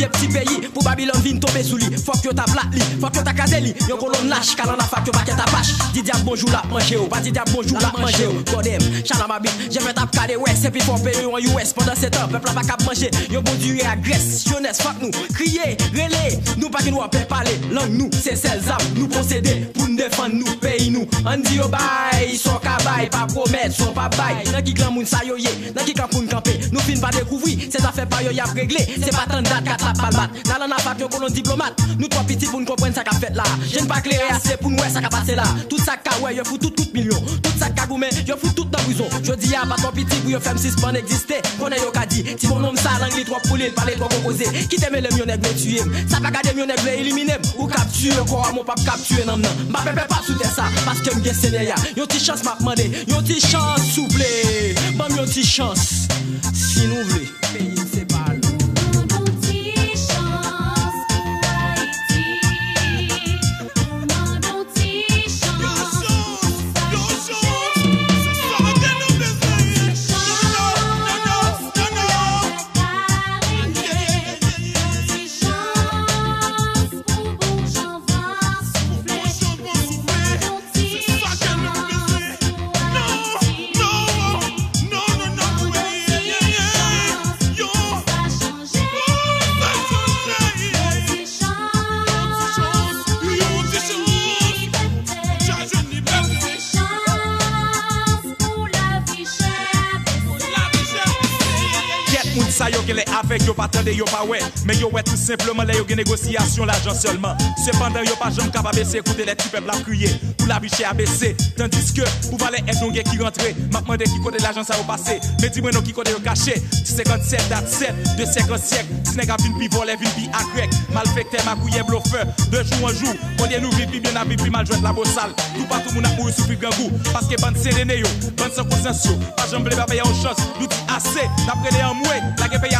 vie petit pays pour Babylone vin tomber sous lit. Faut que ta plat li, faut que ta case li. Yon colonne lâche car on a fait que paquet ta pâche. Dis diable bonjour la manger ou, pas dis diable bonjour la manger ou. Godem, chala ma bite, j'ai fait tap cadet ouais, c'est puis pour payer en US pendant 7 ans, peuple pas cap manger. Yon bon dieu à Grèce, jeunesse fuck nous, crier, relais, nous pas qui nous appeler parler, langue nous, c'est celles âmes, nous procéder pour nous défendre nous pays nous. On dit yo bye, son kabay, pas promettre, son pas bail. Nan qui clan moun sa yo ye, nan qui camp pour camper, nous fin pas c'est affaire pas yo y a réglé, c'est pas tant date quatre la pas la pas yo colon diplomate, nous trois petits pour nous comprendre ça qu'a fait là. J'aime pas clairer assez pour nous ça qu'a passé là. Tout ça qu'a ouais, yo fout tout tout million. Tout ça qu'a goumé, yo fout tout dans prison. Je dis à pas ton petit pour yo faire six pas exister. Connais yo qu'a dit, si mon nom ça langue les trois poulets, parler trois composés. Qui t'aime le mieux nègre tuer. Ça pas garder mieux nègre éliminer ou capturer encore mon pas capturer non non. M'a pépé pas sous ça parce que m'gen séné ya. Yo ti chance m'a demandé, yo ti chance souple. Bam yo ti chance. Si nous voulez. Les avec yo pas tendez yo pas ouais. Mais yo tout simplement les yo gen négociation l'argent seulement. Cependant yo pas jamais capable baisser écouter les petits peuples à crier. Pour la biche à baisser tandis que pour valer est non qui rentrer m'a demandé qui côté l'argent ça va passer mais dis-moi non qui côté yo caché. 57 date 7 de 50 siècles si nèg a vinn pi voler vinn pi à malfecteur ma couille bluffeur de jour en jour on dit nous vivre bien à vivre mal jouer la bossale tout pas tout monde a mouru souffrir grand goût. Parce que bande séréné yo bande sans conscience pas jamais pas payer une chance nous dit assez. D'après les amoués la guerre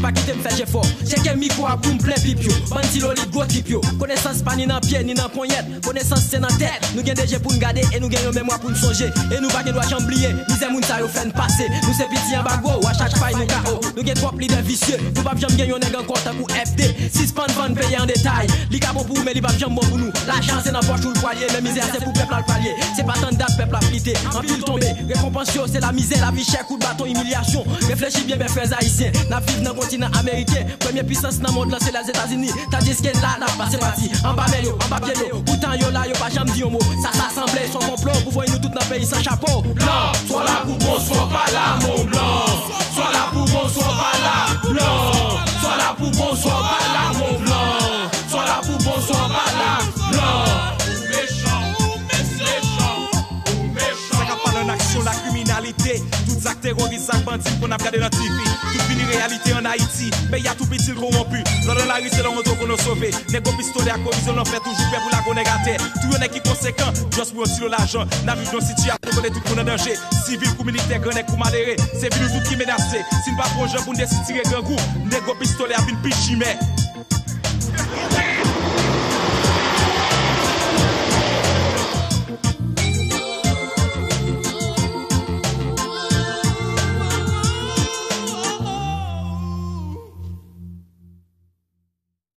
Bah moi le vite pas quitter me faire fort. C'est quel micro a pour me plein pipio. Bandi loli gros tripio. Connaissance pas ni dans pied ni dans poignette. Connaissance c'est dans tête. Nous gagne déjà pour nous garder et nous gagnons mémoire pour nous songer. Et nous pas doit chamblier. Misère moun sa yo fait passer. Nous c'est petit en bago, à chaque faille nous KO. Nous gagne trop nèg encore tant pour FD. 6 pounds van payer en détail. Li ka bon pour mais li pas jamais bon pour nous. L'argent c'est dans poche ou le poilier, mais misère c'est pour peuple à le palier. C'est pas tant date peuple à pliter. En pile tomber. Récompense c'est la misère, la vie chère, coup de bâton, humiliation. Réfléchis bien mes frères haïtiens. N'a vivre dans le continent américain. Première puissance dans le monde là c'est les États-Unis. Tandis que là n'a pas c'est parti. En bas yo, en bas pied yo. Pourtant yo là yo pas jamais dit un mot. Ça s'assemblait son complot pour voir nous tout dans le pays sans chapeau. Blanc, sois là pour soit pas là, mon blanc. Pour pas là, mon blanc. Sois là pour pas là, blanc. Ou méchant, ou méchant, en action la criminalité Tout ça terroriste, ça bandit qu'on a regardé dans TV réalité en Haïti. Mais y a tout petit corrompu Dans la rue c'est l'auto qu'on a sauvé. Négo pistolet à corruption l'on fait toujours peur pour la connaître Tout yon est qui conséquent. Juste pour tirer l'argent N'a vu dans situation qu'on est tout le monde en danger. Civil ou militaire, grand ou malheureux. C'est venu tout qui menacé. Si nous pas projet pour nous tirer grand coup Négo pistolet à une pichimé